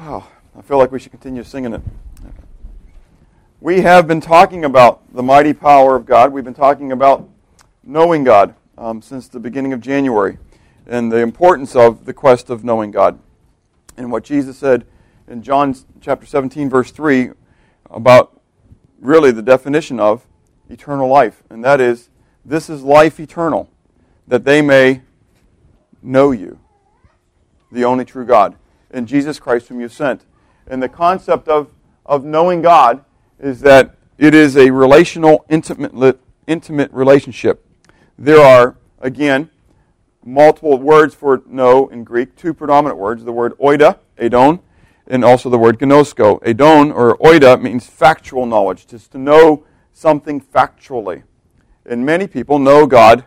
Oh, I feel like we should continue singing it. We have been talking about the mighty power of God. We've been talking about knowing God um, since the beginning of January and the importance of the quest of knowing God. And what Jesus said in John chapter 17, verse 3, about really the definition of eternal life. And that is, this is life eternal, that they may know you, the only true God, and Jesus Christ whom you sent. And the concept of, of knowing God is that it is a relational, intimate, intimate relationship. There are, again, multiple words for know in Greek, two predominant words, the word oida, edon, and also the word gnosko. Edon, or oida, means factual knowledge, just to know something factually. And many people know God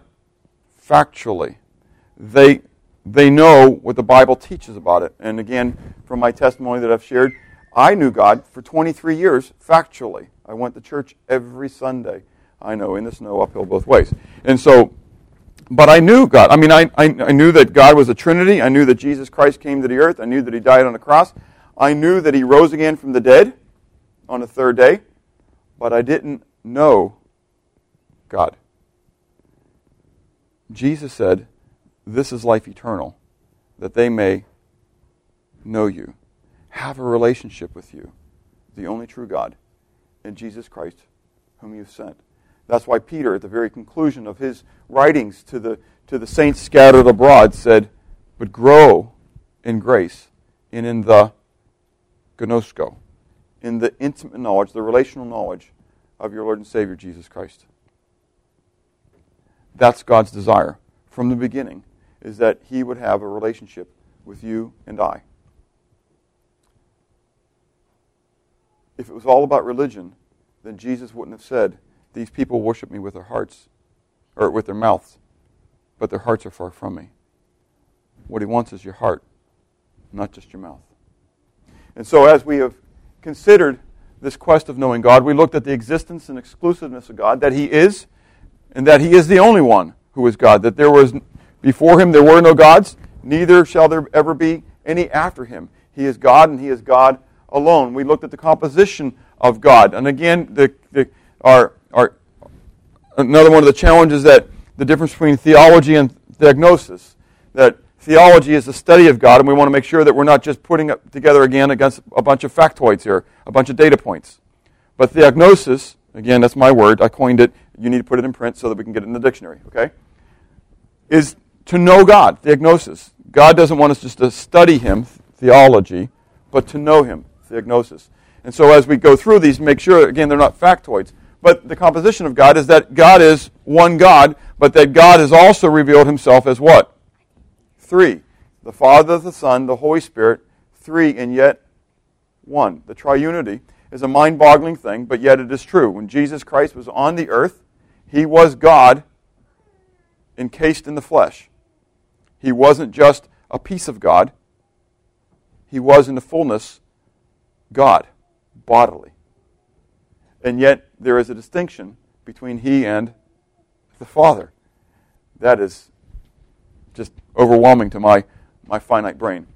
factually. They, they know what the Bible teaches about it. And again, from my testimony that I've shared, I knew God for 23 years factually. I went to church every Sunday. I know, in the snow, uphill both ways. And so, but I knew God. I mean, I, I, I knew that God was a Trinity. I knew that Jesus Christ came to the earth. I knew that He died on the cross. I knew that He rose again from the dead on the third day. But I didn't know God. Jesus said, This is life eternal, that they may know you, have a relationship with you, the only true God, and Jesus Christ, whom you've sent. That's why Peter, at the very conclusion of his writings to the, to the saints scattered abroad, said, But grow in grace and in the gnosko, in the intimate knowledge, the relational knowledge of your Lord and Savior, Jesus Christ. That's God's desire from the beginning, is that He would have a relationship with you and I. If it was all about religion, then Jesus wouldn't have said, These people worship me with their hearts, or with their mouths, but their hearts are far from me. What He wants is your heart, not just your mouth. And so, as we have considered this quest of knowing God, we looked at the existence and exclusiveness of God, that He is, and that He is the only one who is God, that there was before Him there were no gods, neither shall there ever be any after Him. He is God, and He is God alone. We looked at the composition of God, and again, the, the our, our another one of the challenges that the difference between theology and theognosis, that theology is the study of God, and we want to make sure that we're not just putting it together again against a bunch of factoids here, a bunch of data points. But theognosis, again, that's my word, I coined it, you need to put it in print so that we can get it in the dictionary, okay? Is to know God, theognosis. God doesn't want us just to study Him, theology, but to know Him, theognosis. And so as we go through these, make sure, again, they're not factoids. But the composition of God is that God is one God, but that God has also revealed Himself as what? Three. The Father, the Son, the Holy Spirit, three and yet one. The triunity is a mind boggling thing, but yet it is true. When Jesus Christ was on the earth, He was God encased in the flesh. He wasn't just a piece of God, He was in the fullness God, bodily. And yet there is a distinction between He and the Father. That is just overwhelming to my, my finite brain.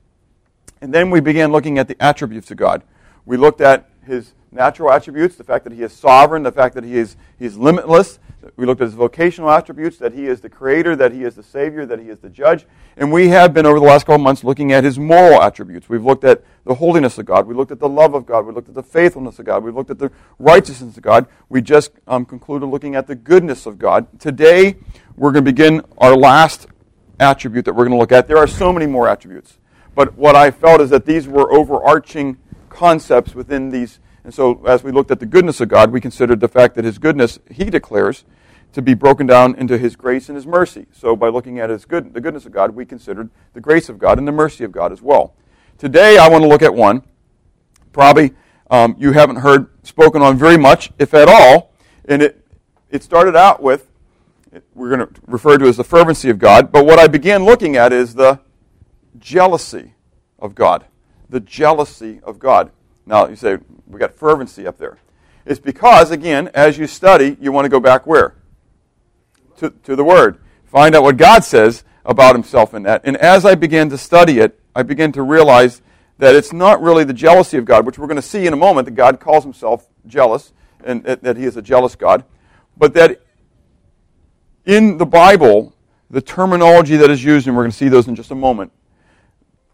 And then we began looking at the attributes of God. We looked at his natural attributes, the fact that he is sovereign, the fact that he is, he is limitless. We looked at his vocational attributes, that he is the creator, that he is the savior, that he is the judge. And we have been over the last couple months looking at his moral attributes. We've looked at the holiness of God. We looked at the love of God. We looked at the faithfulness of God. We looked at the righteousness of God. We just um, concluded looking at the goodness of God. Today, we're going to begin our last attribute that we're going to look at. There are so many more attributes. But what I felt is that these were overarching concepts within these. And so, as we looked at the goodness of God, we considered the fact that His goodness, He declares, to be broken down into His grace and His mercy. So, by looking at His good, the goodness of God, we considered the grace of God and the mercy of God as well. Today, I want to look at one. Probably um, you haven't heard spoken on very much, if at all. And it, it started out with we're going to refer to as the fervency of God. But what I began looking at is the jealousy of God. The jealousy of God. Now, you say, we got fervency up there. It's because, again, as you study, you want to go back where? To, to the Word. Find out what God says about Himself in that. And as I began to study it, I began to realize that it's not really the jealousy of God, which we're going to see in a moment that God calls himself jealous and that he is a jealous God, but that in the Bible, the terminology that is used, and we're going to see those in just a moment,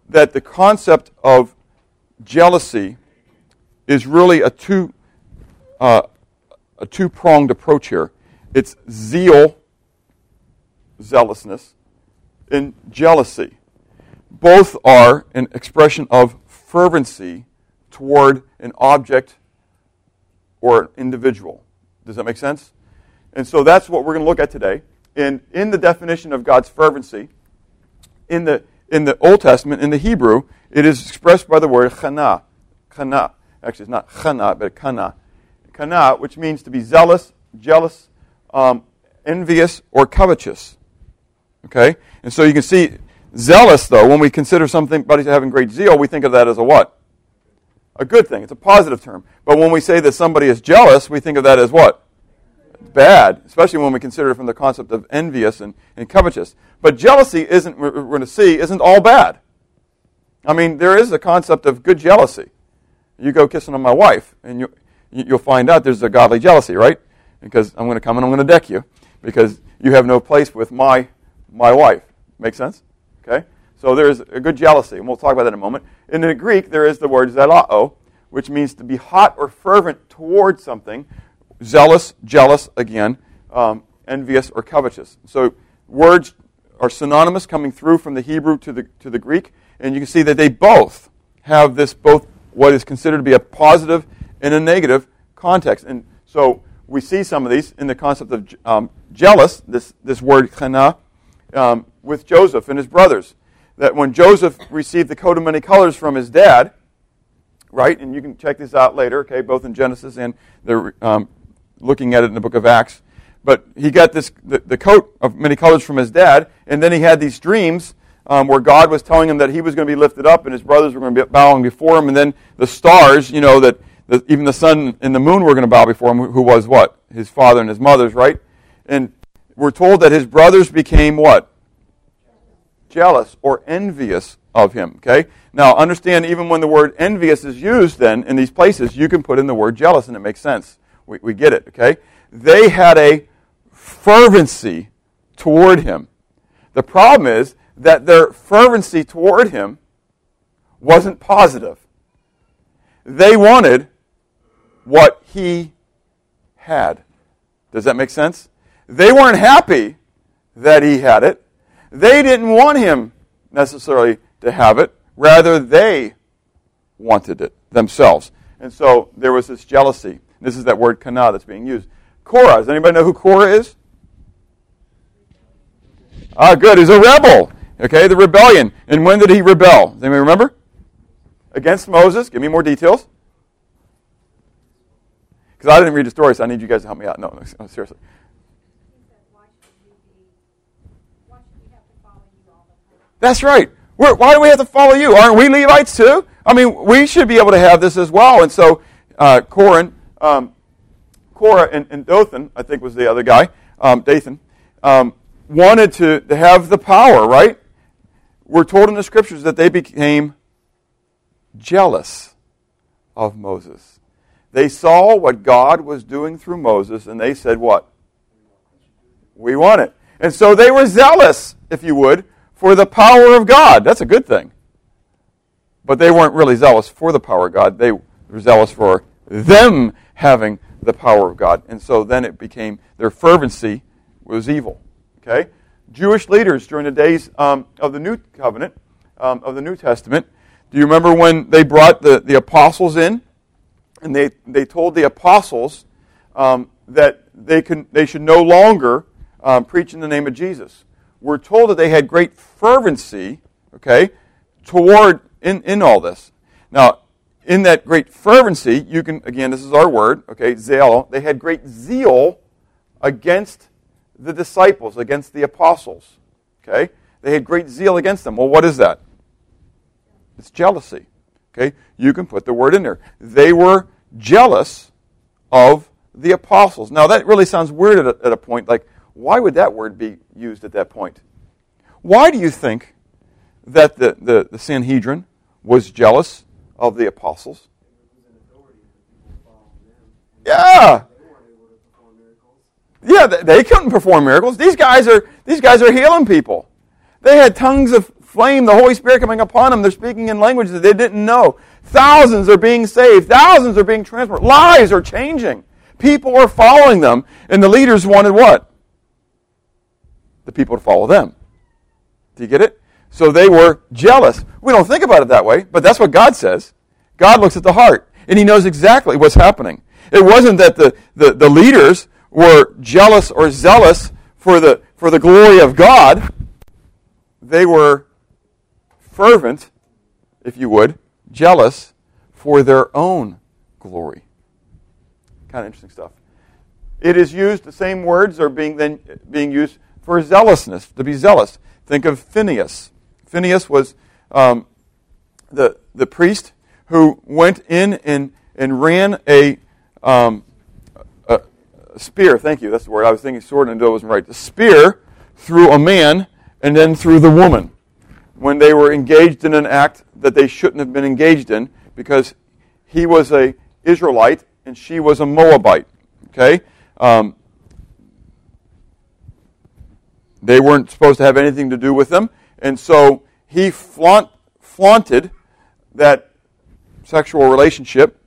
that the concept of jealousy is really a two uh, a two pronged approach here. It's zeal, zealousness, and jealousy. Both are an expression of fervency toward an object or an individual. Does that make sense? And so that's what we're going to look at today. And in the definition of God's fervency, in the, in the Old Testament, in the Hebrew, it is expressed by the word chana. Chana. Actually, it's not chana, but kana. Kana, which means to be zealous, jealous, um, envious, or covetous. Okay? And so you can see, zealous, though, when we consider somebody having great zeal, we think of that as a what? A good thing. It's a positive term. But when we say that somebody is jealous, we think of that as what? Bad, especially when we consider it from the concept of envious and, and covetous. But jealousy isn't, we're going to see, isn't all bad. I mean, there is a concept of good jealousy. You go kissing on my wife, and you, you'll find out there's a godly jealousy, right? Because I'm going to come and I'm going to deck you because you have no place with my my wife. Make sense? Okay? So there's a good jealousy, and we'll talk about that in a moment. In the Greek, there is the word zelao, which means to be hot or fervent towards something, zealous, jealous, again, um, envious, or covetous. So words are synonymous coming through from the Hebrew to the, to the Greek, and you can see that they both have this, both what is considered to be a positive and a negative context. And so we see some of these in the concept of um, jealous, this, this word chana, um, with Joseph and his brothers. That when Joseph received the coat of many colors from his dad, right, and you can check this out later, okay, both in Genesis and they're um, looking at it in the book of Acts. But he got this the, the, coat of many colors from his dad, and then he had these dreams um, where God was telling him that he was going to be lifted up and his brothers were going to be bowing before him, and then the stars, you know, that the, even the sun and the moon were going to bow before him, who was what? His father and his mother's, right? And we're told that his brothers became what? Jealous or envious of him. Okay? Now, understand, even when the word envious is used then in these places, you can put in the word jealous and it makes sense. We, we get it, okay? They had a fervency toward him. The problem is that their fervency toward him wasn't positive. They wanted what he had. Does that make sense? They weren't happy that he had it. They didn't want him necessarily to have it. Rather, they wanted it themselves. And so there was this jealousy. This is that word kana that's being used. Korah. Does anybody know who Korah is? Ah, good. He's a rebel. Okay, the rebellion. And when did he rebel? Does anybody remember? Against Moses. Give me more details. Because I didn't read the story, so I need you guys to help me out. No, no seriously. That's right. We're, why do we have to follow you? Aren't we Levites too? I mean, we should be able to have this as well. And so, uh, Corin, um, Korah and, and, Dothan, I think was the other guy, um, Dathan, um, wanted to, to have the power, right? We're told in the scriptures that they became jealous of Moses. They saw what God was doing through Moses, and they said, What? We want it. And so they were zealous, if you would, for the power of God. That's a good thing. But they weren't really zealous for the power of God. They were zealous for them having the power of God. And so then it became their fervency was evil. Okay? Jewish leaders during the days um, of the New Covenant, um, of the New Testament, do you remember when they brought the, the apostles in? And they, they told the apostles um, that they, can, they should no longer um, preach in the name of Jesus we're told that they had great fervency, okay, toward in, in all this. Now, in that great fervency, you can, again, this is our word, okay, zeal, they had great zeal against the disciples, against the apostles, okay? They had great zeal against them. Well, what is that? It's jealousy, okay? You can put the word in there. They were jealous of the apostles. Now, that really sounds weird at a, at a point, like, why would that word be used at that point? Why do you think that the, the, the Sanhedrin was jealous of the apostles. Yeah. Yeah, they couldn't perform miracles. These guys are these guys are healing people. They had tongues of flame, the Holy Spirit coming upon them. They're speaking in languages that they didn't know. Thousands are being saved. Thousands are being transformed. Lives are changing. People are following them, and the leaders wanted what? The people to follow them. Do you get it? So they were jealous. We don't think about it that way, but that's what God says. God looks at the heart, and He knows exactly what's happening. It wasn't that the, the, the leaders were jealous or zealous for the, for the glory of God. They were fervent, if you would, jealous for their own glory. Kind of interesting stuff. It is used, the same words are being then being used for zealousness, to be zealous. Think of Phineas. Phineas was um, the, the priest who went in and, and ran a, um, spear. Thank you, that's the word. I was thinking sword and it wasn't right. The spear through a man and then through the woman when they were engaged in an act that they shouldn't have been engaged in because he was a Israelite and she was a Moabite. Okay? Um, they weren't supposed to have anything to do with them. And so he flaunt, flaunted that sexual relationship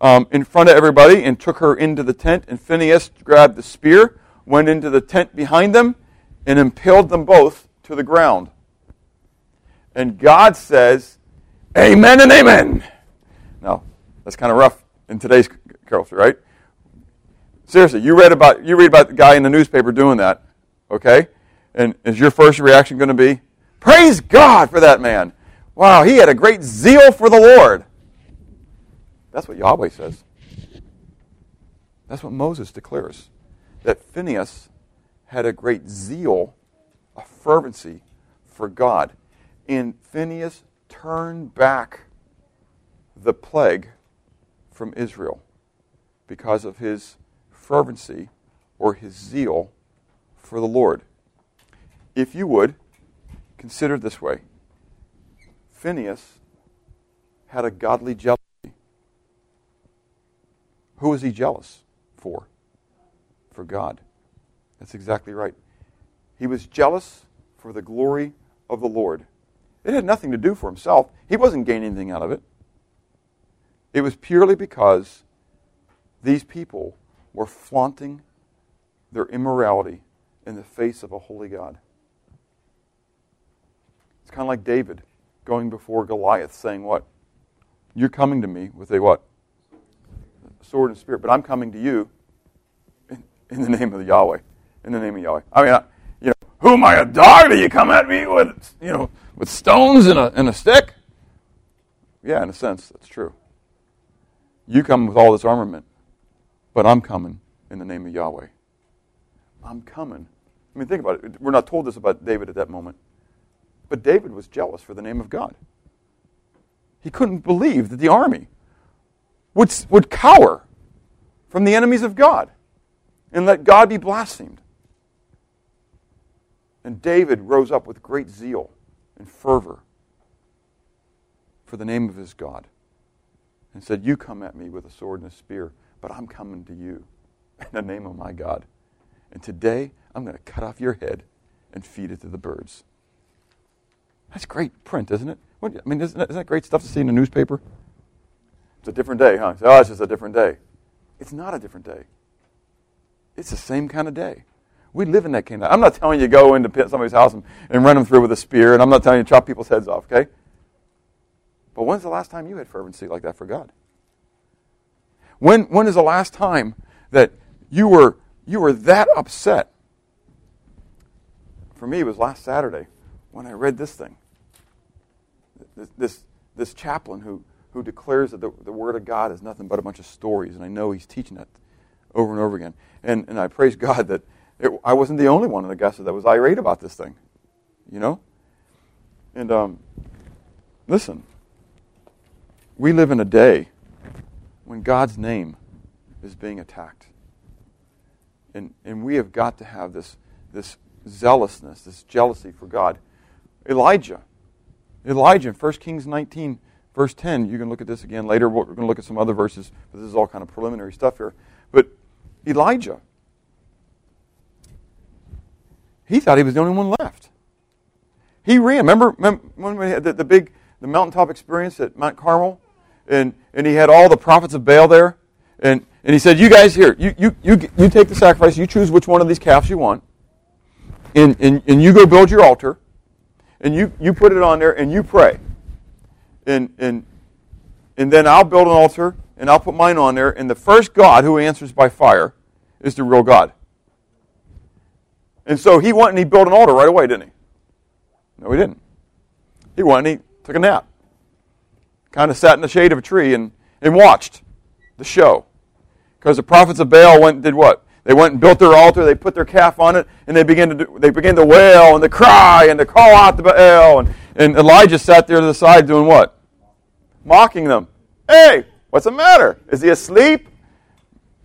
um, in front of everybody and took her into the tent. And Phineas grabbed the spear, went into the tent behind them, and impaled them both to the ground. And God says, Amen and Amen. Now, that's kind of rough in today's culture, right? Seriously, you read about you read about the guy in the newspaper doing that, okay? And is your first reaction going to be, Praise God for that man. Wow, he had a great zeal for the Lord. That's what Yahweh says. That's what Moses declares. That Phineas had a great zeal, a fervency for God. And Phineas turned back the plague from Israel because of his fervency or his zeal for the Lord. If you would, consider this way Phineas had a godly jealousy. Who was he jealous for? For God. That's exactly right. He was jealous for the glory of the Lord. It had nothing to do for himself. He wasn't gaining anything out of it. It was purely because these people were flaunting their immorality in the face of a holy God. It's kind of like David going before Goliath saying, What? You're coming to me with a what? Sword and spear, but I'm coming to you in, in the name of the Yahweh. In the name of Yahweh. I mean, I, you know, who am I, a dog? Do you come at me with, you know, with stones and a, and a stick? Yeah, in a sense, that's true. You come with all this armament, but I'm coming in the name of Yahweh. I'm coming. I mean, think about it. We're not told this about David at that moment. But David was jealous for the name of God. He couldn't believe that the army would, would cower from the enemies of God and let God be blasphemed. And David rose up with great zeal and fervor for the name of his God and said, You come at me with a sword and a spear, but I'm coming to you in the name of my God. And today I'm going to cut off your head and feed it to the birds. That's great print, isn't it? What, I mean, isn't that, isn't that great stuff to see in a newspaper? It's a different day, huh? Oh, it's just a different day. It's not a different day. It's the same kind of day. We live in that kind of I'm not telling you go into somebody's house and, and run them through with a spear, and I'm not telling you to chop people's heads off, okay? But when's the last time you had fervency like that for God? When, when is the last time that you were, you were that upset? For me, it was last Saturday when I read this thing. This, this, this chaplain who, who declares that the, the Word of God is nothing but a bunch of stories, and I know he's teaching that over and over again. And, and I praise God that it, I wasn't the only one in Augusta that was irate about this thing, you know? And um, listen, we live in a day when God's name is being attacked. And, and we have got to have this, this zealousness, this jealousy for God. Elijah. Elijah in 1 Kings 19, verse 10, you can look at this again later. We're going to look at some other verses, but this is all kind of preliminary stuff here. But Elijah, he thought he was the only one left. He ran. Remember, remember when we had the, the big the mountaintop experience at Mount Carmel? And, and he had all the prophets of Baal there. And, and he said, You guys here, you, you, you, you take the sacrifice, you choose which one of these calves you want, and, and, and you go build your altar, and you, you put it on there, and you pray. And, and, and then I'll build an altar, and I'll put mine on there, and the first God who answers by fire is the real God. And so he went and he built an altar right away, didn't he? No, he didn't. He went and he took a nap. Kind of sat in the shade of a tree and, and watched the show. Because the prophets of Baal went and did what? They went and built their altar, they put their calf on it, and they began to do, they began to wail and to cry and to call out to Baal. And, and Elijah sat there to the side doing what? Mocking them. Hey, what's the matter? Is he asleep?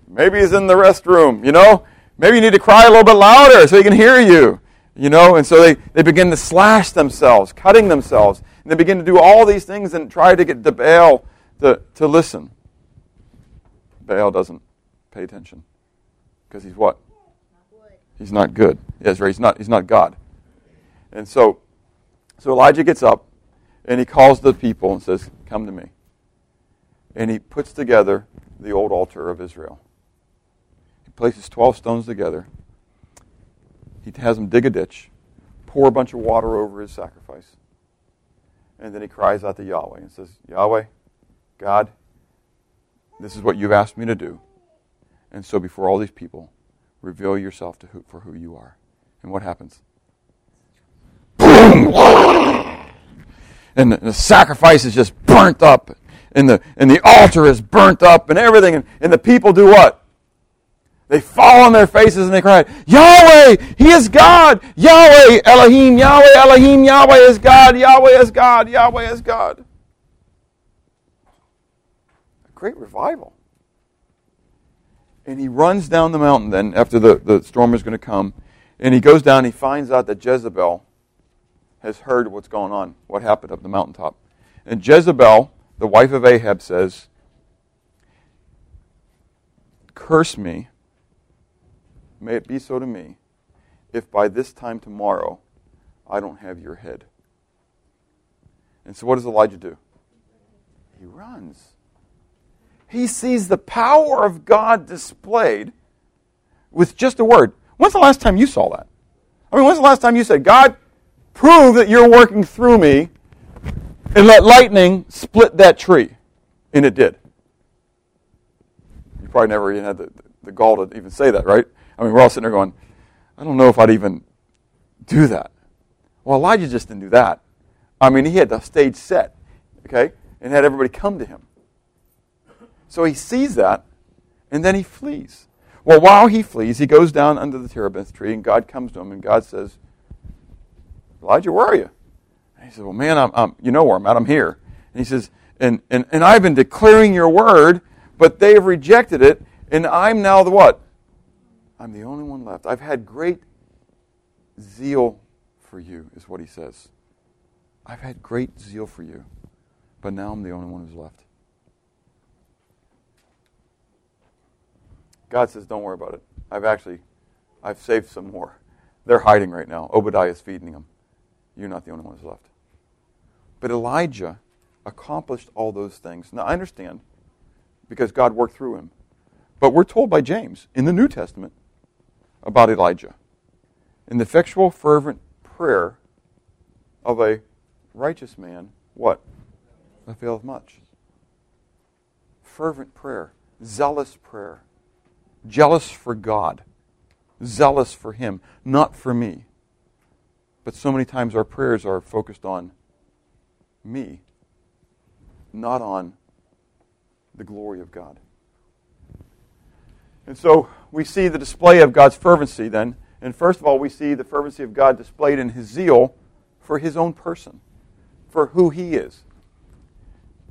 Maybe he's in the restroom, you know? Maybe you need to cry a little bit louder so he can hear you. You know, and so they, they begin to slash themselves, cutting themselves. And they begin to do all these things and try to get the Baal to, to listen. Baal doesn't pay attention. Because he's what? He's not good. Yes, right. He's not, he's not God. And so, so Elijah gets up and he calls the people and says, Come to me. And he puts together the old altar of Israel He places 12 stones together. He has them dig a ditch, pour a bunch of water over his sacrifice. And then he cries out to Yahweh and says, Yahweh, God, this is what you've asked me to do. And so before all these people, reveal yourself to who, for who you are. And what happens? and the, the, sacrifice is just burnt up. And the, and the altar is burnt up and everything. And, and the people do what? They fall on their faces and they cry, Yahweh, He is God! Yahweh, Elohim, Yahweh, Elohim, Yahweh is God, Yahweh is God, Yahweh is God. A great revival. And he runs down the mountain then after the, the storm is going to come. And he goes down and he finds out that Jezebel has heard what's going on, what happened up the mountaintop. And Jezebel, the wife of Ahab, says, Curse me May it be so to me, if by this time tomorrow I don't have your head. And so what does Elijah do? He runs. He sees the power of God displayed with just a word. When's the last time you saw that? I mean, when's the last time you said, God, prove that you're working through me and let lightning split that tree? And it did. You probably never even had the, the gall to even say that, right? I mean, we're all sitting there going, I don't know if I'd even do that. Well, Elijah just didn't do that. I mean, he had the stage set, okay, and had everybody come to him. So he sees that, and then he flees. Well, while he flees, he goes down under the terebinth tree, and God comes to him, and God says, Elijah, where are you? And he says, Well, man, I'm, I'm, you know where I'm at. I'm here. And he says, and, and, and I've been declaring your word, but they have rejected it, and I'm now the what? I'm the only one left. I've had great zeal for you, is what he says. I've had great zeal for you, but now I'm the only one who's left. God says, Don't worry about it. I've actually I've saved some more. They're hiding right now. Obadiah's feeding them. You're not the only one left. But Elijah accomplished all those things. Now I understand because God worked through him. But we're told by James in the New Testament about Elijah. In the effectual, fervent prayer of a righteous man, what? Availeth much. Fervent prayer, zealous prayer, jealous for God, zealous for Him, not for me. But so many times our prayers are focused on me, not on the glory of God. And so we see the display of God's fervency then. And first of all, we see the fervency of God displayed in his zeal for his own person, for who he is.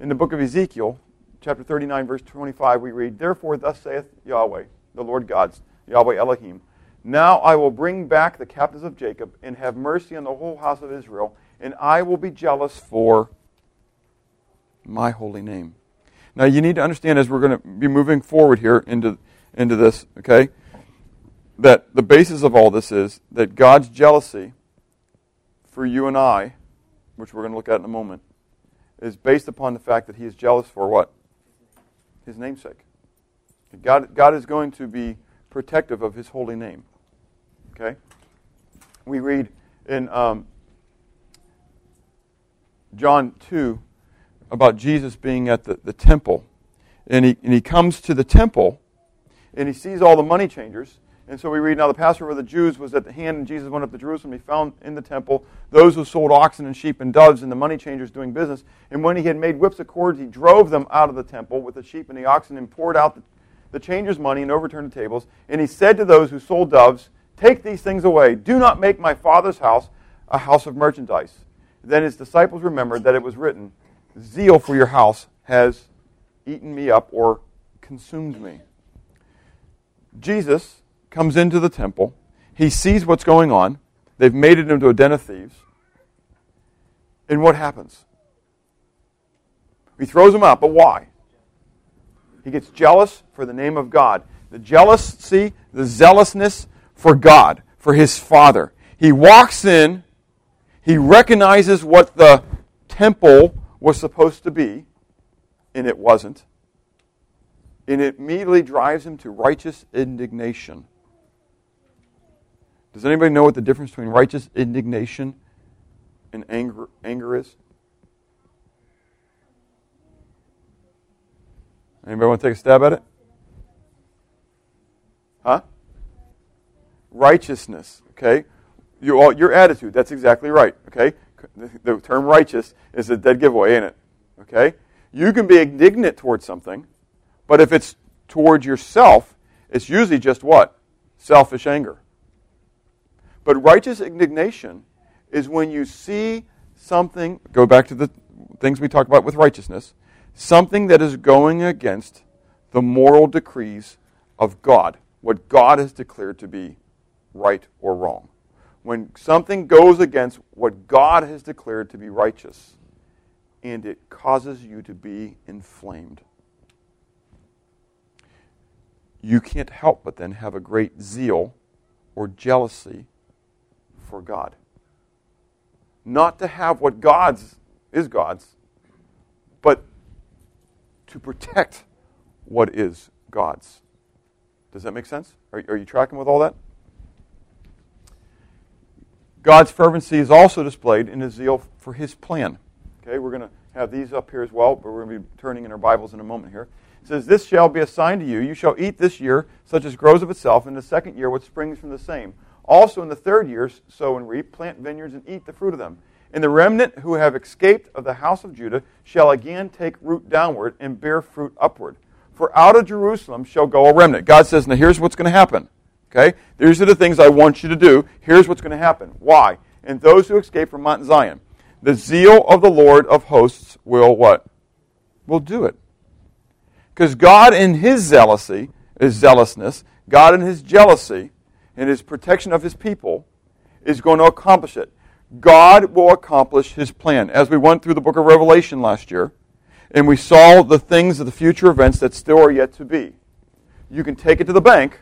In the book of Ezekiel, chapter 39, verse 25, we read, Therefore, thus saith Yahweh, the Lord God, Yahweh Elohim, Now I will bring back the captives of Jacob and have mercy on the whole house of Israel, and I will be jealous for my holy name. Now, you need to understand as we're going to be moving forward here into, into this, okay, that the basis of all this is that God's jealousy for you and I, which we're going to look at in a moment, is based upon the fact that He is jealous for what? His namesake. God, God is going to be protective of His holy name. Okay? We read in um, John 2 about Jesus being at the, the temple. And he, and he comes to the temple and he sees all the money changers. And so we read now the Passover of the Jews was at the hand, and Jesus went up to Jerusalem. He found in the temple those who sold oxen and sheep and doves, and the money changers doing business. And when he had made whips of cords, he drove them out of the temple with the sheep and the oxen, and poured out the, the changers' money and overturned the tables. And he said to those who sold doves, Take these things away. Do not make my father's house a house of merchandise. Then his disciples remembered that it was written, Zeal for your house has eaten me up or consumed me. Jesus comes into the temple. He sees what's going on. They've made it into a den of thieves. And what happens? He throws them out, but why? He gets jealous for the name of God. The jealousy, the zealousness for God, for his Father. He walks in, he recognizes what the temple was supposed to be, and it wasn't. And it immediately drives him to righteous indignation. Does anybody know what the difference between righteous indignation and anger, anger is? Anybody want to take a stab at it? Huh? Righteousness, okay? Your, your attitude, that's exactly right, okay? The, the term righteous is a dead giveaway, ain't it? Okay? You can be indignant towards something, but if it's towards yourself, it's usually just what? Selfish anger. But righteous indignation is when you see something, go back to the things we talked about with righteousness, something that is going against the moral decrees of God, what God has declared to be right or wrong. When something goes against what God has declared to be righteous, and it causes you to be inflamed. You can't help but then have a great zeal or jealousy for God. Not to have what God's is God's, but to protect what is God's. Does that make sense? Are, are you tracking with all that? God's fervency is also displayed in his zeal for his plan. Okay, we're going to have these up here as well, but we're going to be turning in our Bibles in a moment here. It says, This shall be a sign to you. You shall eat this year such as grows of itself, in the second year what springs from the same. Also in the third year, sow and reap, plant vineyards, and eat the fruit of them. And the remnant who have escaped of the house of Judah shall again take root downward and bear fruit upward. For out of Jerusalem shall go a remnant. God says, Now here's what's going to happen. Okay? These are the things I want you to do. Here's what's going to happen. Why? And those who escape from Mount Zion. The zeal of the Lord of hosts will what? Will do it. Because God in his zealousy, his zealousness, God in his jealousy, and his protection of his people is going to accomplish it. God will accomplish his plan. As we went through the book of Revelation last year, and we saw the things of the future events that still are yet to be. You can take it to the bank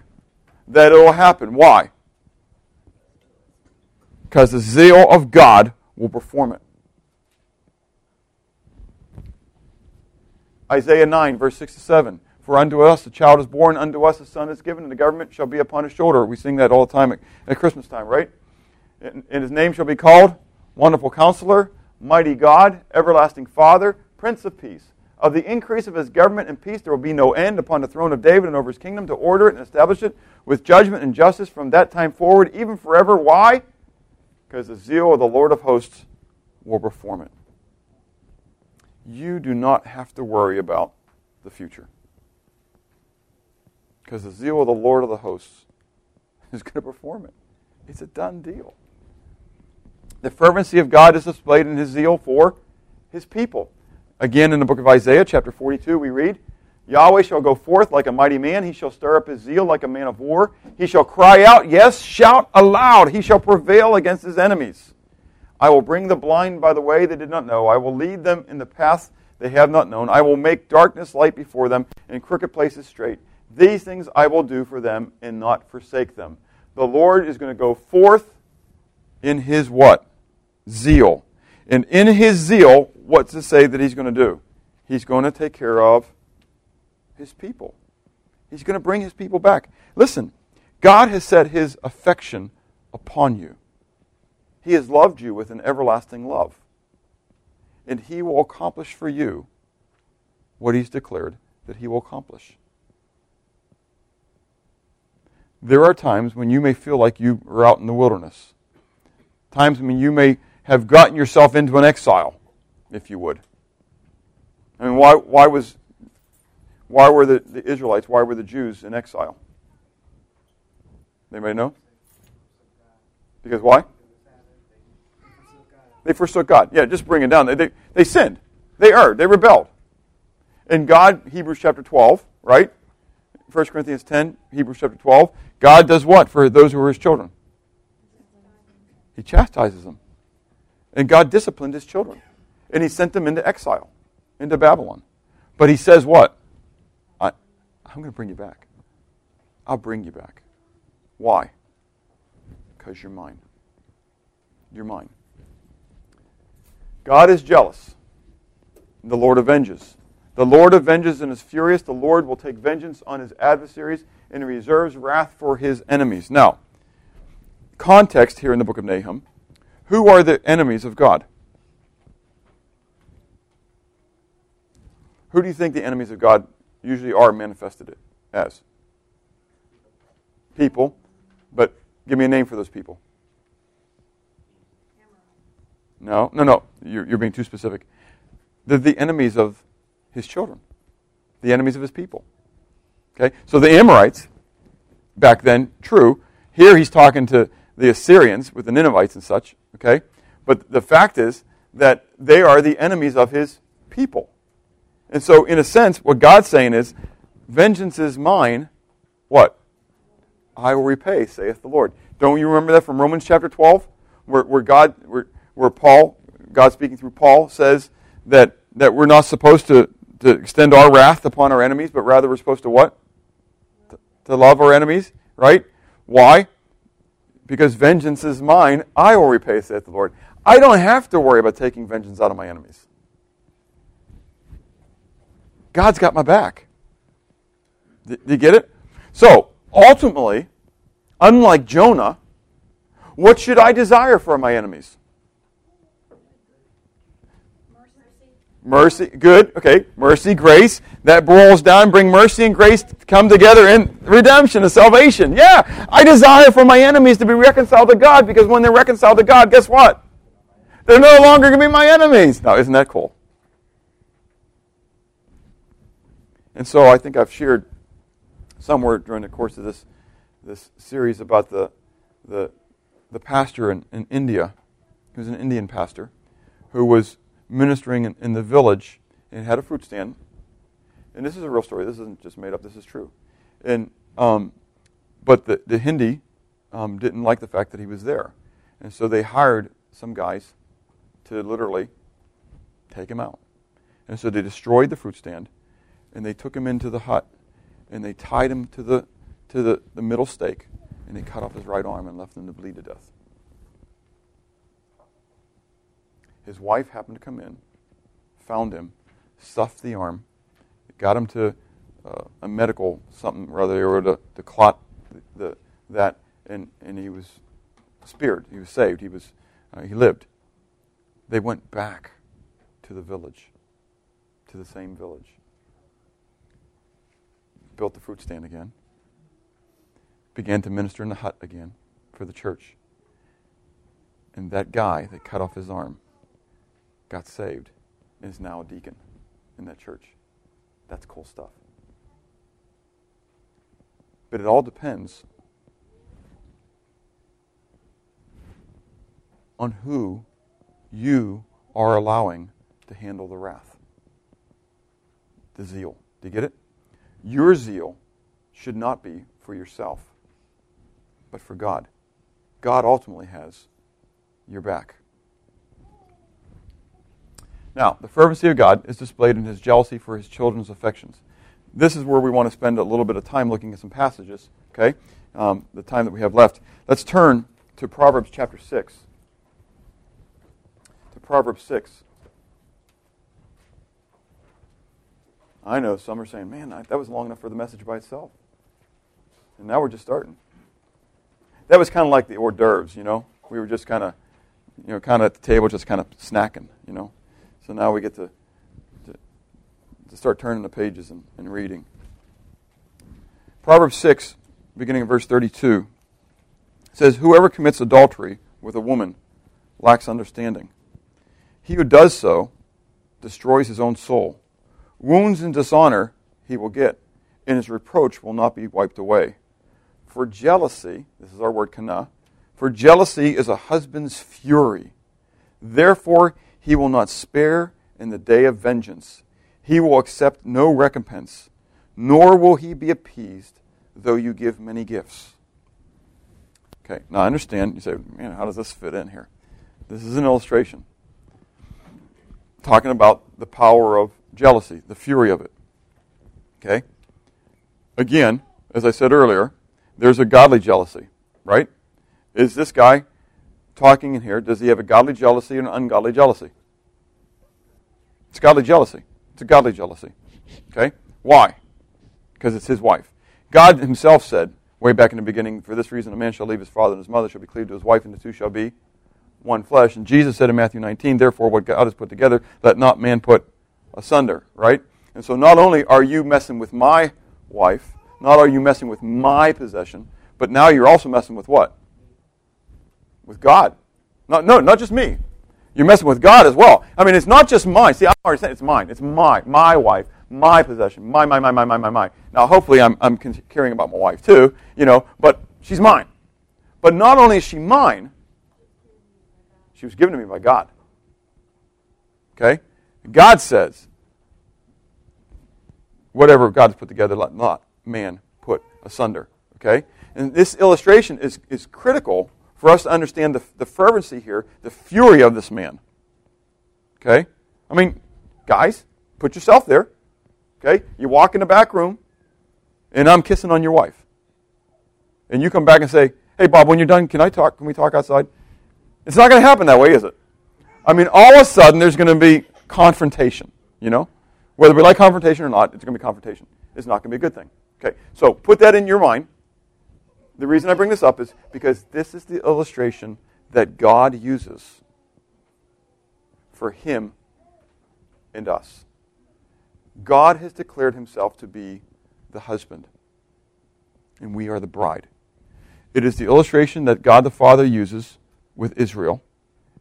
that it will happen. Why? Because the zeal of God will perform it. Isaiah 9, verse 6 to 7. For unto us a child is born, unto us a son is given, and the government shall be upon his shoulder. We sing that all the time at, at Christmas time, right? And, his name shall be called Wonderful Counselor, Mighty God, Everlasting Father, Prince of Peace. Of the increase of his government and peace there will be no end upon the throne of David and over his kingdom to order it and establish it with judgment and justice from that time forward, even forever. Why? Because the zeal of the Lord of hosts will perform it. You do not have to worry about the future. Because the zeal of the Lord of the hosts is going to perform it. It's a done deal. The fervency of God is displayed in his zeal for his people. Again, in the book of Isaiah, chapter 42, we read, Yahweh shall go forth like a mighty man. He shall stir up his zeal like a man of war. He shall cry out, yes, shout aloud. He shall prevail against his enemies. I will bring the blind by the way they did not know. I will lead them in the path they have not known. I will make darkness light before them and crooked places straight. These things I will do for them and not forsake them. The Lord is going to go forth in his what? Zeal. And in his zeal, what's to say that he's going to do? He's going to take care of his people. He's going to bring his people back. Listen, God has set his affection upon you. He has loved you with an everlasting love. And he will accomplish for you what he's declared that he will accomplish. There are times when you may feel like you are out in the wilderness. Times when you may have gotten yourself into an exile, if you would. I mean, why, why, was, why were the, the Israelites, why were the Jews in exile? Anybody know? Because why? They forsook God. Yeah, just bring it down. They, they, they sinned. They erred. They rebelled. And God, Hebrews chapter 12, right? 1 Corinthians 10, Hebrews chapter 12. God does what for those who are his children? He chastises them. And God disciplined his children. And he sent them into exile, into Babylon. But he says what? I, I'm going to bring you back. I'll bring you back. Why? Because you're mine. You're mine. God is jealous. The Lord avenges. The Lord avenges and is furious. The Lord will take vengeance on his adversaries and reserves wrath for his enemies. Now, context here in the book of Nahum who are the enemies of God? Who do you think the enemies of God usually are manifested as? People. But give me a name for those people. No, no, no. You're, you're being too specific. They're the enemies of his children, the enemies of his people. Okay? So the Amorites, back then, true. Here he's talking to the Assyrians with the Ninevites and such. Okay? But the fact is that they are the enemies of his people. And so, in a sense, what God's saying is, vengeance is mine. What? I will repay, saith the Lord. Don't you remember that from Romans chapter 12? Where, where God, where, where Paul, God speaking through Paul, says that, that we're not supposed to, to extend our wrath upon our enemies, but rather we're supposed to what? To, to love our enemies, right? Why? Because vengeance is mine, I will repay, saith the Lord. I don't have to worry about taking vengeance out of my enemies. God's got my back. Do you get it? So, ultimately, unlike Jonah, what should I desire for my enemies? Mercy, good, okay. Mercy, grace. That boils down, bring mercy and grace come together in redemption and salvation. Yeah, I desire for my enemies to be reconciled to God because when they're reconciled to God, guess what? They're no longer going to be my enemies. Now, isn't that cool? And so I think I've shared somewhere during the course of this, this series about the, the, the pastor in, in India, who's an Indian pastor, who was ministering in, in the village and had a fruit stand. And this is a real story. This isn't just made up. This is true. And um, but the the Hindi um, didn't like the fact that he was there, and so they hired some guys to literally take him out. And so they destroyed the fruit stand, and they took him into the hut, and they tied him to the to the, the middle stake, and they cut off his right arm and left him to bleed to death. His wife happened to come in, found him, stuffed the arm, got him to uh, a medical something rather they were to, clot the, that, and, and he was speared. He was saved. He was uh, he lived. They went back to the village, to the same village. Built the fruit stand again. Began to minister in the hut again for the church. And that guy that cut off his arm got saved and is now a deacon in that church. That's cool stuff. But it all depends on who you are allowing to handle the wrath. The zeal. Do you get it? Your zeal should not be for yourself, but for God. God ultimately has your back. Now, the fervency of God is displayed in his jealousy for his children's affections. This is where we want to spend a little bit of time looking at some passages, okay? Um, the time that we have left. Let's turn to Proverbs chapter 6. To Proverbs 6. I know some are saying, man, that was long enough for the message by itself. And now we're just starting. That was kind of like the hors d'oeuvres, you know? We were just kind of, you know, kind of at the table, just kind of snacking, you know? So now we get to, to, to start turning the pages and, and reading. Proverbs 6, beginning of verse 32, says, Whoever commits adultery with a woman lacks understanding. He who does so destroys his own soul. Wounds and dishonor he will get, and his reproach will not be wiped away. For jealousy, this is our word kana, for jealousy is a husband's fury. Therefore he will not spare in the day of vengeance. He will accept no recompense, nor will he be appeased, though you give many gifts. Okay, now I understand. You say, man, how does this fit in here? This is an illustration talking about the power of jealousy, the fury of it. Okay? Again, as I said earlier, there's a godly jealousy, right? Is this guy talking in here, does he have a godly jealousy and an ungodly jealousy? It's godly jealousy. It's a godly jealousy. Okay? Why? Because it's his wife. God himself said, way back in the beginning, for this reason a man shall leave his father and his mother, shall be cleaved to his wife, and the two shall be one flesh. And Jesus said in Matthew 19, therefore what God has put together, let not man put asunder, right? And so not only are you messing with my wife, not are you messing with my possession, but now you're also messing with what? With God. Not, no, not just me. You're messing with God as well. I mean, it's not just mine. See, I'm already saying it's mine. It's my, my wife, my possession, my, my, my, my, my, my, my. Now, hopefully, I'm, I'm caring about my wife too, you know, but she's mine. But not only is she mine, she was given to me by God. Okay? God says, whatever God's put together, let not man put asunder. Okay? And this illustration is, is critical for us to understand the, the fervency here, the fury of this man. Okay? I mean, guys, put yourself there. Okay? You walk in the back room, and I'm kissing on your wife. And you come back and say, Hey, Bob, when you're done, can I talk? Can we talk outside? It's not going to happen that way, is it? I mean, all of a sudden, there's going to be confrontation, you know? Whether we like confrontation or not, it's going to be confrontation. It's not going to be a good thing. Okay, so put that in your mind. The reason I bring this up is because this is the illustration that God uses for Him and us. God has declared Himself to be the husband, and we are the bride. It is the illustration that God the Father uses with Israel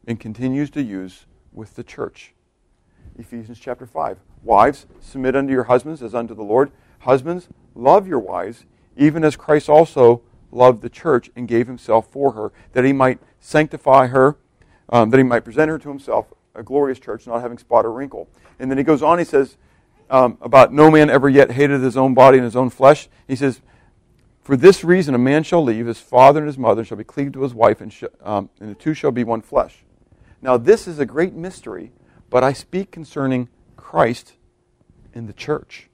and continues to use with the church. Ephesians chapter 5. Wives, submit unto your husbands as unto the Lord. Husbands, love your wives, even as Christ also loved the church and gave himself for her, that he might sanctify her, um, that he might present her to himself, a glorious church, not having spot or wrinkle. And then he goes on, he says, um, about no man ever yet hated his own body and his own flesh. He says, For this reason a man shall leave his father and his mother, and shall be cleaved to his wife, and, sh- um, and the two shall be one flesh. Now, this is a great mystery, but I speak concerning Christ in the church.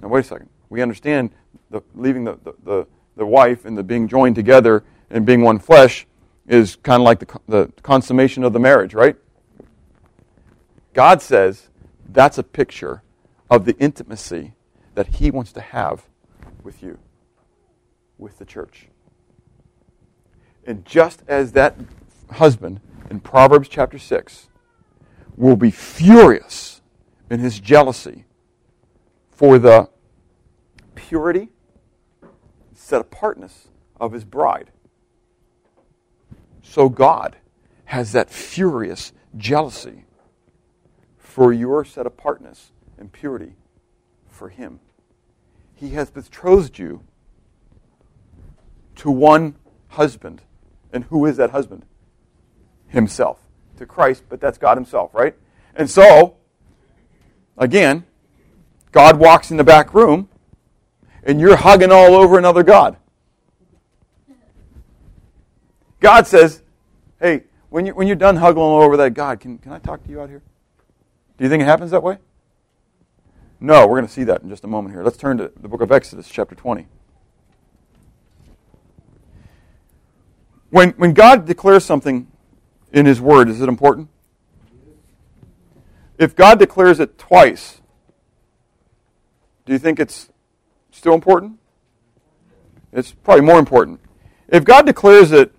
Now, wait a second. We understand the leaving the, the, the, wife and the being joined together and being one flesh is kind of like the, the consummation of the marriage, right? God says that's a picture of the intimacy that He wants to have with you, with the church. And just as that husband in Proverbs chapter 6 will be furious in his jealousy for the purity, set apartness of his bride. So God has that furious jealousy for your set apartness and purity for him. He has betrothed you to one husband. And who is that husband? Himself to Christ, but that's God Himself, right? And so, again, God walks in the back room, and you're hugging all over another God. God says, hey, when, you, when you're done hugging all over that, God, can, can I talk to you out here? Do you think it happens that way? No, we're going to see that in just a moment here. Let's turn to the book of Exodus, chapter 20. When, when God declares something in His Word, is it important? If God declares it twice, do you think it's still important? It's probably more important. If God declares it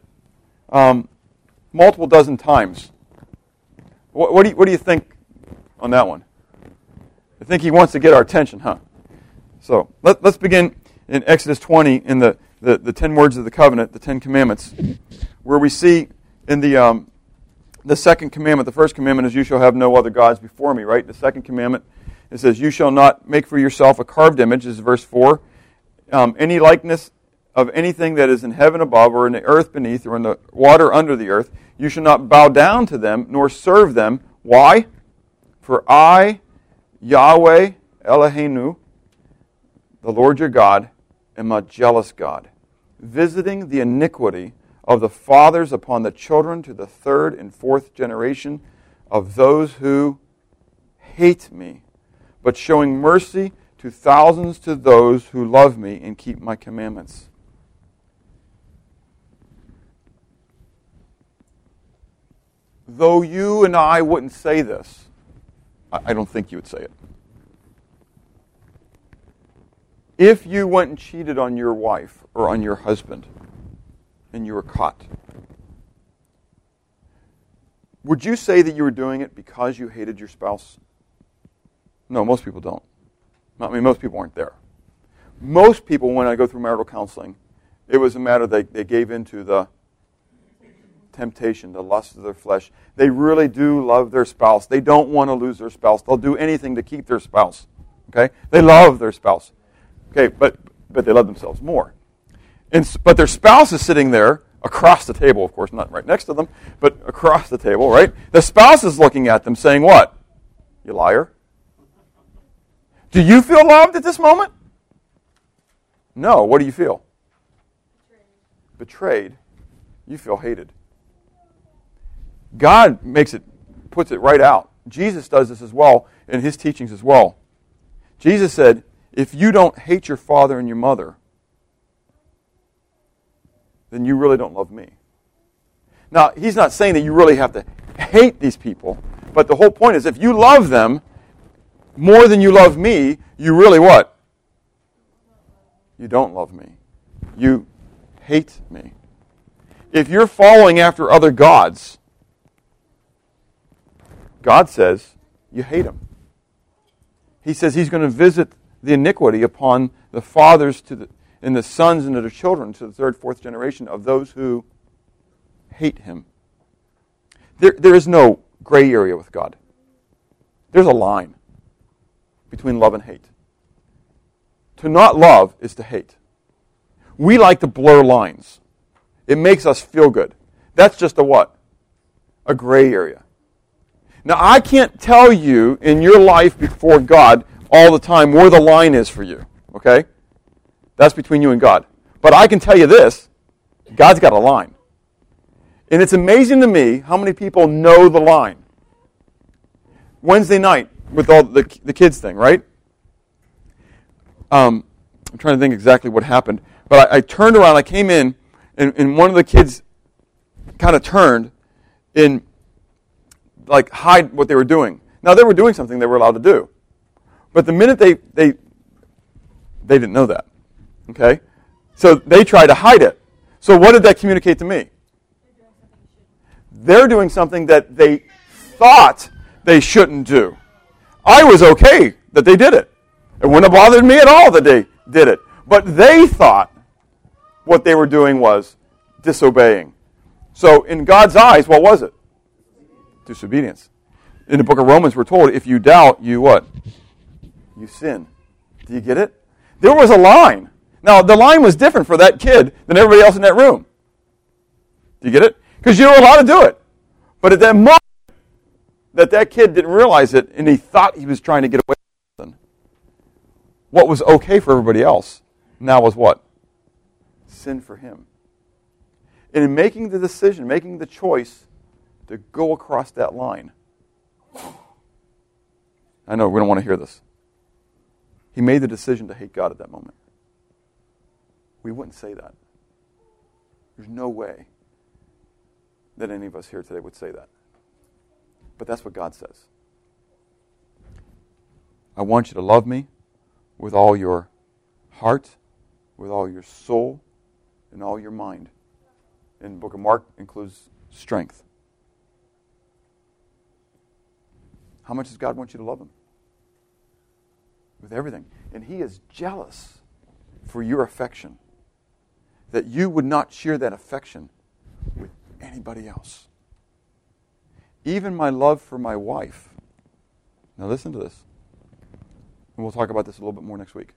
um, multiple dozen times, what, what, do you, what do you think on that one? I think He wants to get our attention, huh? So let, us begin in Exodus 20 in the, the, the 10 words of the covenant, the 10 commandments, where we see in the, um, the second commandment, the first commandment is, You shall have no other gods before me, right? The second commandment, it says, You shall not make for yourself a carved image, this is verse 4. Um, any likeness of anything that is in heaven above, or in the earth beneath, or in the water under the earth, you shall not bow down to them, nor serve them. Why? For I, Yahweh Eloheinu, the Lord your God, am a jealous God, visiting the iniquity of the fathers upon the children to the third and fourth generation of those who hate me, but showing mercy to thousands to those who love me and keep my commandments. Though you and I wouldn't say this, I don't think you would say it. If you went and cheated on your wife or on your husband and you were caught, would you say that you were doing it because you hated your spouse? No, most people don't. I mean, most people aren't there. Most people, when I go through marital counseling, it was a matter they, they gave into the temptation, the lust of their flesh. They really do love their spouse. They don't want to lose their spouse. They'll do anything to keep their spouse. Okay? They love their spouse. Okay, but but they love themselves more. And, but their spouse is sitting there across the table, of course, not right next to them, but across the table, right? The spouse is looking at them saying, What? You liar. Do you feel loved at this moment? No. What do you feel? Betrayed. You feel hated. God makes it, puts it right out. Jesus does this as well in his teachings as well. Jesus said, if you don't hate your father and your mother, then you really don't love me. Now, he's not saying that you really have to hate these people, but the whole point is if you love them more than you love me, you really what? You don't love me. You hate me. If you're following after other gods, God says you hate him. He says he's going to visit the iniquity upon the fathers to the, and the sons and the children to the third, fourth generation of those who hate him. There, there is no gray area with God. There's a line between love and hate. To not love is to hate. We like to blur lines. It makes us feel good. That's just a what? A gray area. Now, I can't tell you in your life before God all the time where the line is for you, okay? That's between you and God. But I can tell you this God's got a line. And it's amazing to me how many people know the line. Wednesday night with all the, the kids thing, right? Um, I'm trying to think exactly what happened. But I, I turned around, I came in, and, and one of the kids kind of turned in like hide what they were doing. Now they were doing something they were allowed to do. But the minute they they they didn't know that. Okay? So they tried to hide it. So what did that communicate to me? They're doing something that they thought they shouldn't do. I was okay that they did it. It wouldn't have bothered me at all that they did it. But they thought what they were doing was disobeying. So in God's eyes, what was it? disobedience. In the book of Romans, we're told if you doubt, you what? You sin. Do you get it? There was a line. Now, the line was different for that kid than everybody else in that room. Do you get it? Because you know how to do it. But at that moment, that that kid didn't realize it and he thought he was trying to get away with something. What was okay for everybody else now was what? Sin for him. And in making the decision, making the choice to go across that line. I know we don't want to hear this. He made the decision to hate God at that moment. We wouldn't say that. There's no way that any of us here today would say that. But that's what God says. I want you to love me with all your heart, with all your soul, and all your mind. And the book of Mark includes strength. How much does God want you to love him? With everything. And he is jealous for your affection. That you would not share that affection with anybody else. Even my love for my wife. Now listen to this. And we'll talk about this a little bit more next week.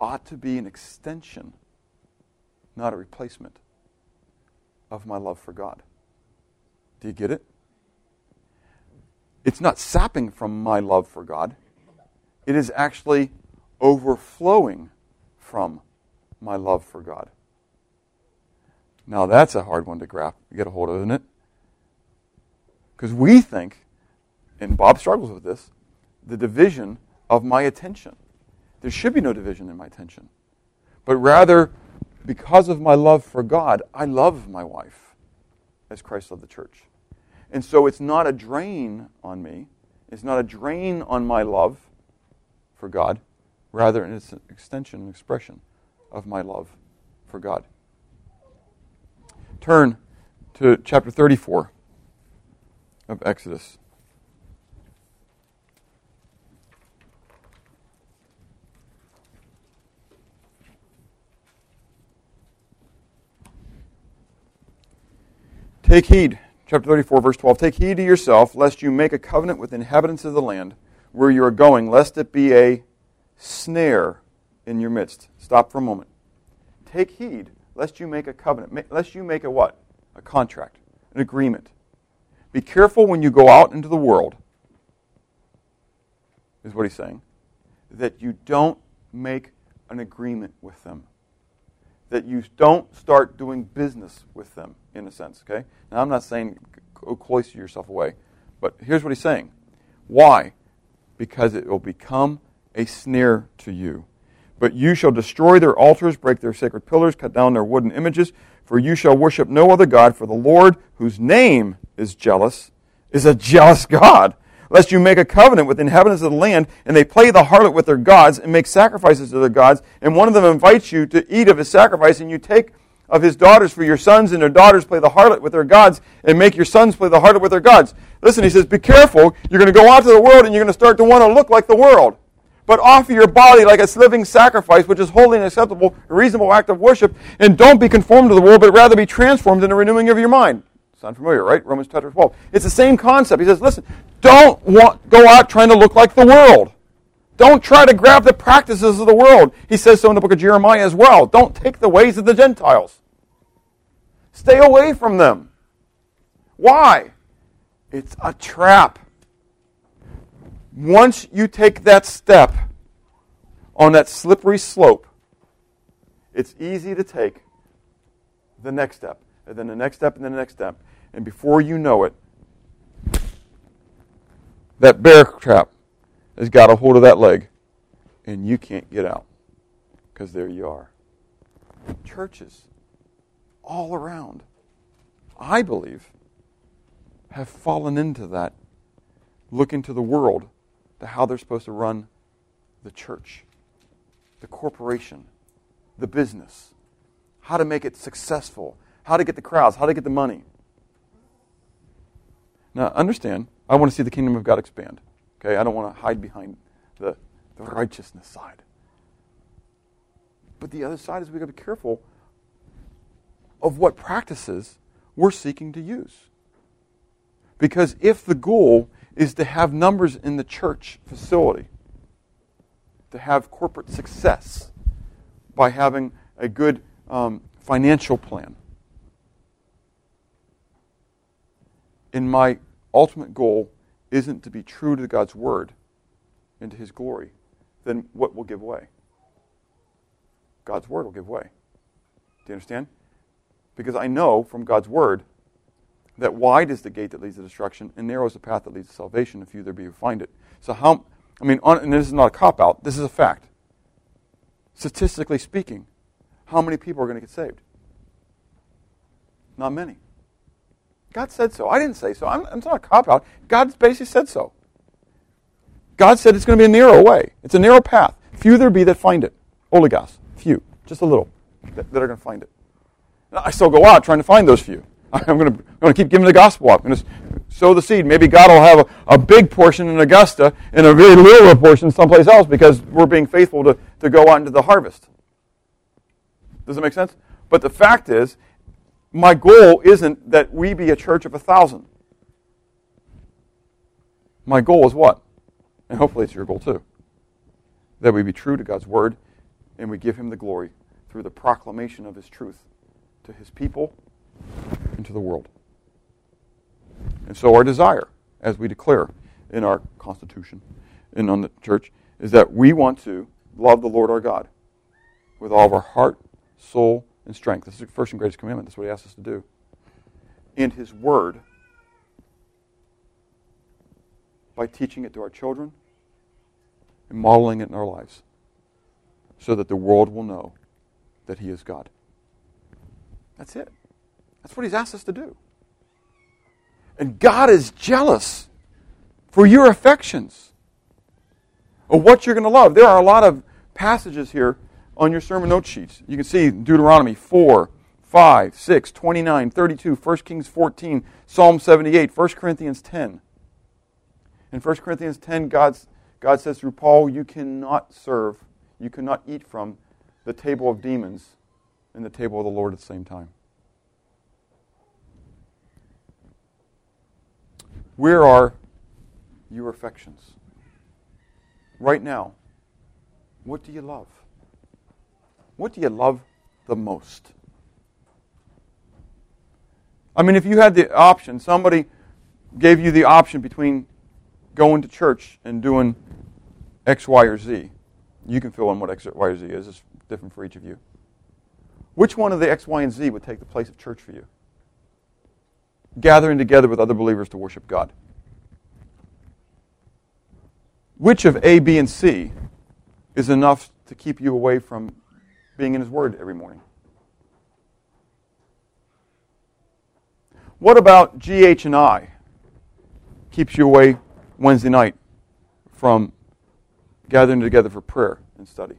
Ought to be an extension, not a replacement, of my love for God. Do you get it? It's not sapping from my love for God. It is actually overflowing from my love for God. Now that's a hard one to grasp, get a hold of, isn't it? Because we think, and Bob struggles with this, the division of my attention. There should be no division in my attention. But rather, because of my love for God, I love my wife as Christ loved the church. And so it's not a drain on me. It's not a drain on my love for God. Rather, it's an extension, an expression of my love for God. Turn to chapter 34 of Exodus. Take heed chapter 34, verse 12 Take heed to yourself, lest you make a covenant with the inhabitants of the land where you are going, lest it be a snare in your midst. Stop for a moment. Take heed, lest you make a covenant, lest you make a what? A contract, an agreement. Be careful when you go out into the world, is what he's saying, that you don't make an agreement with them. That you don't start doing business with them in a sense. Okay. Now I'm not saying go oh, cloister yourself away, but here's what he's saying. Why? Because it will become a snare to you. But you shall destroy their altars, break their sacred pillars, cut down their wooden images, for you shall worship no other God, for the Lord, whose name is jealous, is a jealous God. Lest you make a covenant with the inhabitants of the land, and they play the harlot with their gods, and make sacrifices to their gods, and one of them invites you to eat of his sacrifice, and you take of his daughters for your sons, and their daughters play the harlot with their gods, and make your sons play the harlot with their gods. Listen, he says, be careful. You're going to go out to the world, and you're going to start to want to look like the world. But offer your body like a living sacrifice, which is holy and acceptable, a reasonable act of worship, and don't be conformed to the world, but rather be transformed in the renewing of your mind. Sound familiar, right? Romans chapter 12. It's the same concept. He says, listen, don't want, go out trying to look like the world. Don't try to grab the practices of the world. He says so in the book of Jeremiah as well. Don't take the ways of the Gentiles. Stay away from them. Why? It's a trap. Once you take that step on that slippery slope, it's easy to take the next step, and then the next step, and then the next step. And before you know it, that bear trap has got a hold of that leg, and you can't get out because there you are. Churches all around, I believe, have fallen into that. Look into the world to how they're supposed to run the church, the corporation, the business, how to make it successful, how to get the crowds, how to get the money. Now, understand, I want to see the kingdom of God expand. Okay, I don't want to hide behind the, the righteousness side. But the other side is we've got to be careful of what practices we're seeking to use. Because if the goal is to have numbers in the church facility, to have corporate success by having a good um, financial plan, and my ultimate goal isn't to be true to God's word and to his glory, then what will give way? God's word will give way. Do you understand? Because I know from God's word, that wide is the gate that leads to destruction, and narrow is the path that leads to salvation, and few there be who find it. So how? I mean, on, and this is not a cop out. This is a fact. Statistically speaking, how many people are going to get saved? Not many. God said so. I didn't say so. I'm, not a cop out. God basically said so. God said it's going to be a narrow way. It's a narrow path. Few there be that find it. Oligos. Few. Just a little that, that are going to find it. I still go out trying to find those few. I'm going to, keep giving the gospel up. I'm going to sow the seed. Maybe God will have a, a big portion in Augusta and a very little portion someplace else because we're being faithful to, to go out into the harvest. Does that make sense? But the fact is, my goal isn't that we be a church of a thousand. My goal is what? And hopefully it's your goal too. That we be true to God's word and we give him the glory through the proclamation of his truth to his people and to the world. And so our desire, as we declare in our Constitution and on the church, is that we want to love the Lord our God with all of our heart, soul, and strength. This is the first and greatest commandment. That's what he asks us to do. And his word by teaching it to our children and modeling it in our lives so that the world will know that he is God. That's it. That's what he's asked us to do. And God is jealous for your affections of what you're going to love. There are a lot of passages here on your sermon note sheets. You can see Deuteronomy 4, 5, 6, 29, 32, 1 Kings 14, Psalm 78, 1 Corinthians 10. In 1 Corinthians 10, God's, God says through Paul, you cannot serve, you cannot eat from the table of demons and the table of the Lord at the same time. Where are your affections? Right now, what do you love? What do you love the most? I mean, if you had the option, somebody gave you the option between going to church and doing X, Y, or Z. You can fill in what X, Y, or Z is. It's different for each of you. Which one of the X, Y, and Z would take the place of church for you? Gathering together with other believers to worship God. Which of A, B, and C is enough to keep you away from being in His Word every morning? What about G, H, and I keeps you away Wednesday night from gathering together for prayer and study?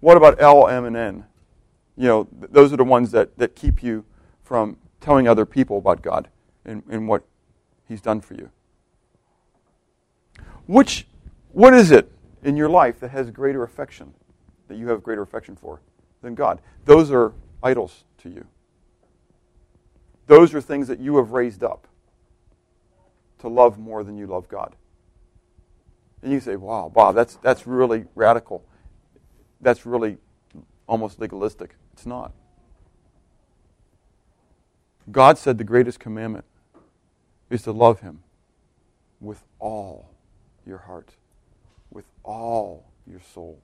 What about L, M, and N? You know, th- those are the ones that, that keep you from telling other people about God and, and what He's done for you. Which, what is it in your life that has greater affection, that you have greater affection for than God? Those are idols to you. Those are things that you have raised up to love more than you love God. And you say, wow, Bob, that's, that's really radical. That's really almost legalistic. It's not. God said the greatest commandment is to love Him with all your heart, with all your soul,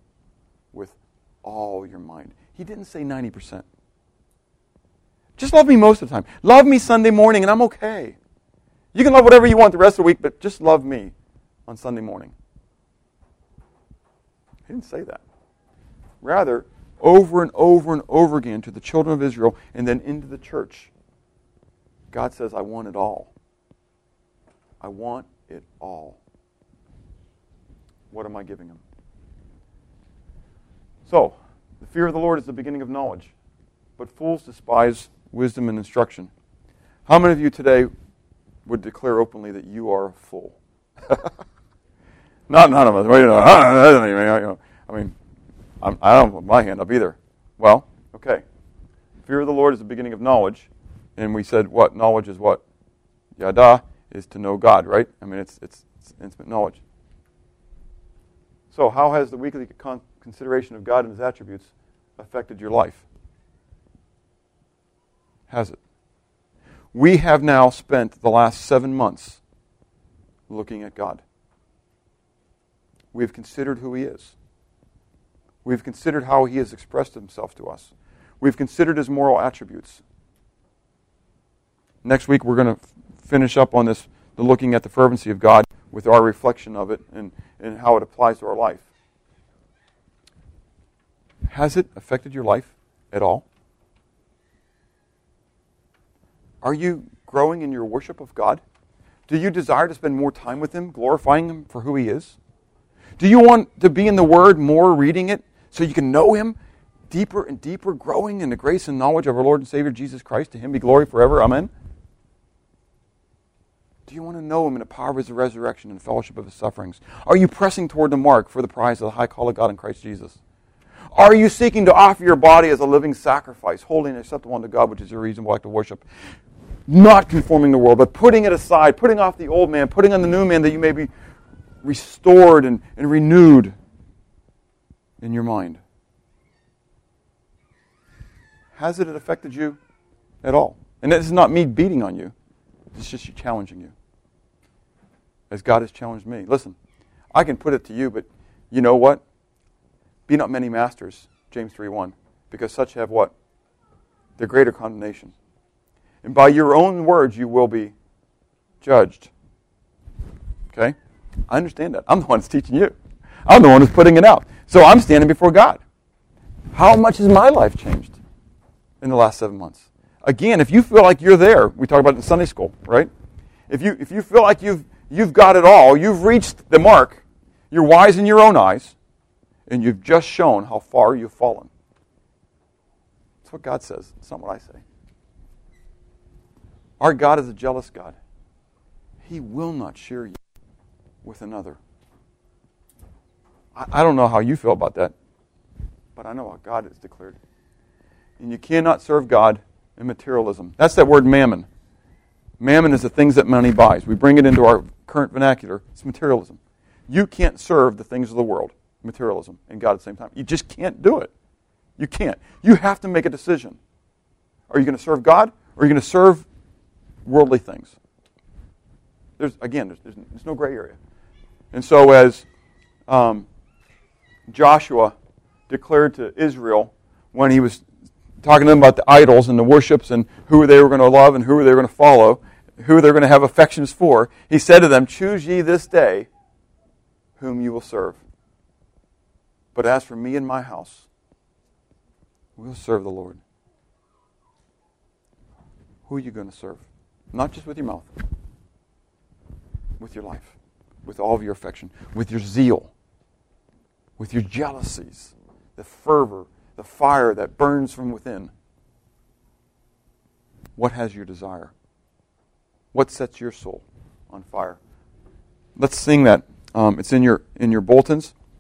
with all your mind. He didn't say 90%. Just love me most of the time. Love me Sunday morning and I'm okay. You can love whatever you want the rest of the week, but just love me on Sunday morning. He didn't say that. Rather, over and over and over again to the children of Israel and then into the church, God says, I want it all. I want it all. What am I giving him? So, the fear of the Lord is the beginning of knowledge, but fools despise wisdom and instruction. How many of you today would declare openly that you are a fool? Not none of us. I mean, I'm, I do not put my hand up either. Well, okay. Fear of the Lord is the beginning of knowledge. And we said what? Knowledge is what? Yada is to know God, right? I mean, it's, it's, it's intimate knowledge. So, how has the weekly con- consideration of God and His attributes affected your life? Has it? We have now spent the last seven months looking at God. We've considered who He is. We've considered how He has expressed Himself to us. We've considered His moral attributes. Next week we're going to finish up on this, the looking at the fervency of God with our reflection of it and, and how it applies to our life. Has it affected your life at all? Are you growing in your worship of God? Do you desire to spend more time with Him, glorifying Him for who He is? Do you want to be in the Word more, reading it, so you can know Him deeper and deeper, growing in the grace and knowledge of our Lord and Savior Jesus Christ? To Him be glory forever. Amen. Do you want to know Him in the power of His resurrection and fellowship of His sufferings? Are you pressing toward the mark for the prize of the high call of God in Christ Jesus? Are you seeking to offer your body as a living sacrifice, holy and acceptable unto God, which is your reasonable act of worship? Not conforming the world, but putting it aside, putting off the old man, putting on the new man that you may be restored and, and renewed in your mind. Has it affected you at all? And this is not me beating on you, it's just challenging you. As God has challenged me. Listen, I can put it to you, but you know what? Be not many masters, James 3 1, because such have what? The greater condemnation. And by your own words you will be judged. Okay? I understand that. I'm the one that's teaching you. I'm the one who's putting it out. So I'm standing before God. How much has my life changed in the last seven months? Again, if you feel like you're there, we talk about it in Sunday school, right? If you, if you feel like you've, you've got it all, you've reached the mark, you're wise in your own eyes, and you've just shown how far you've fallen. That's what God says. It's not what I say. Our God is a jealous God. He will not share you with another. I, I don't know how you feel about that, but I know what God has declared. And you cannot serve God in materialism. That's that word mammon. Mammon is the things that money buys. We bring it into our current vernacular. It's materialism. You can't serve the things of the world materialism and God at the same time. You just can't do it. You can't. You have to make a decision. Are you going to serve God or are you going to serve worldly things? There's again, there's, there's, there's no gray area. And so as um, Joshua declared to Israel when he was talking to them about the idols and the worships and who they were going to love and who they were going to follow, who they're going to have affections for, he said to them, Choose ye this day whom you will serve. But as for me and my house, we'll serve the Lord. Who are you going to serve? Not just with your mouth, with your life, with all of your affection, with your zeal, with your jealousies, the fervor, the fire that burns from within. What has your desire? What sets your soul on fire? Let's sing that. Um, it's in your in your bulletins.